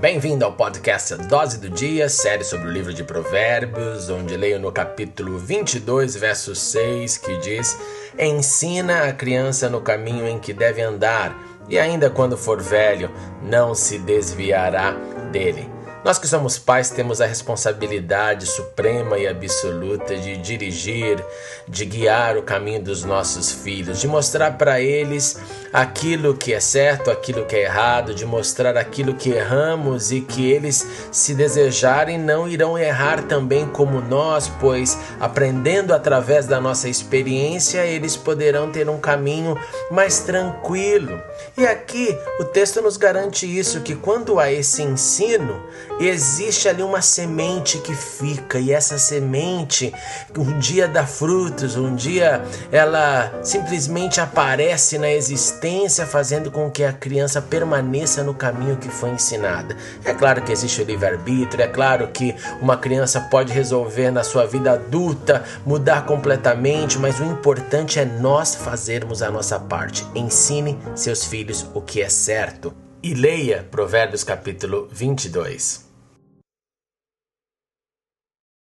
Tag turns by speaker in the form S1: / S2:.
S1: Bem-vindo ao podcast Dose do Dia, série sobre o livro de Provérbios, onde leio no capítulo 22, verso 6, que diz: Ensina a criança no caminho em que deve andar, e ainda quando for velho, não se desviará dele. Nós que somos pais temos a responsabilidade suprema e absoluta de dirigir, de guiar o caminho dos nossos filhos, de mostrar para eles aquilo que é certo, aquilo que é errado, de mostrar aquilo que erramos e que eles, se desejarem, não irão errar também como nós, pois aprendendo através da nossa experiência, eles poderão ter um caminho mais tranquilo. E aqui o texto nos garante isso que quando há esse ensino, existe ali uma semente que fica e essa semente um dia dá frutos, um dia ela simplesmente aparece na existência, fazendo com que a criança permaneça no caminho que foi ensinada. É claro que existe o livre-arbítrio, é claro que uma criança pode resolver na sua vida adulta mudar completamente, mas o importante é nós fazermos a nossa parte. Ensine seus filhos o que é certo. E leia Provérbios capítulo 22.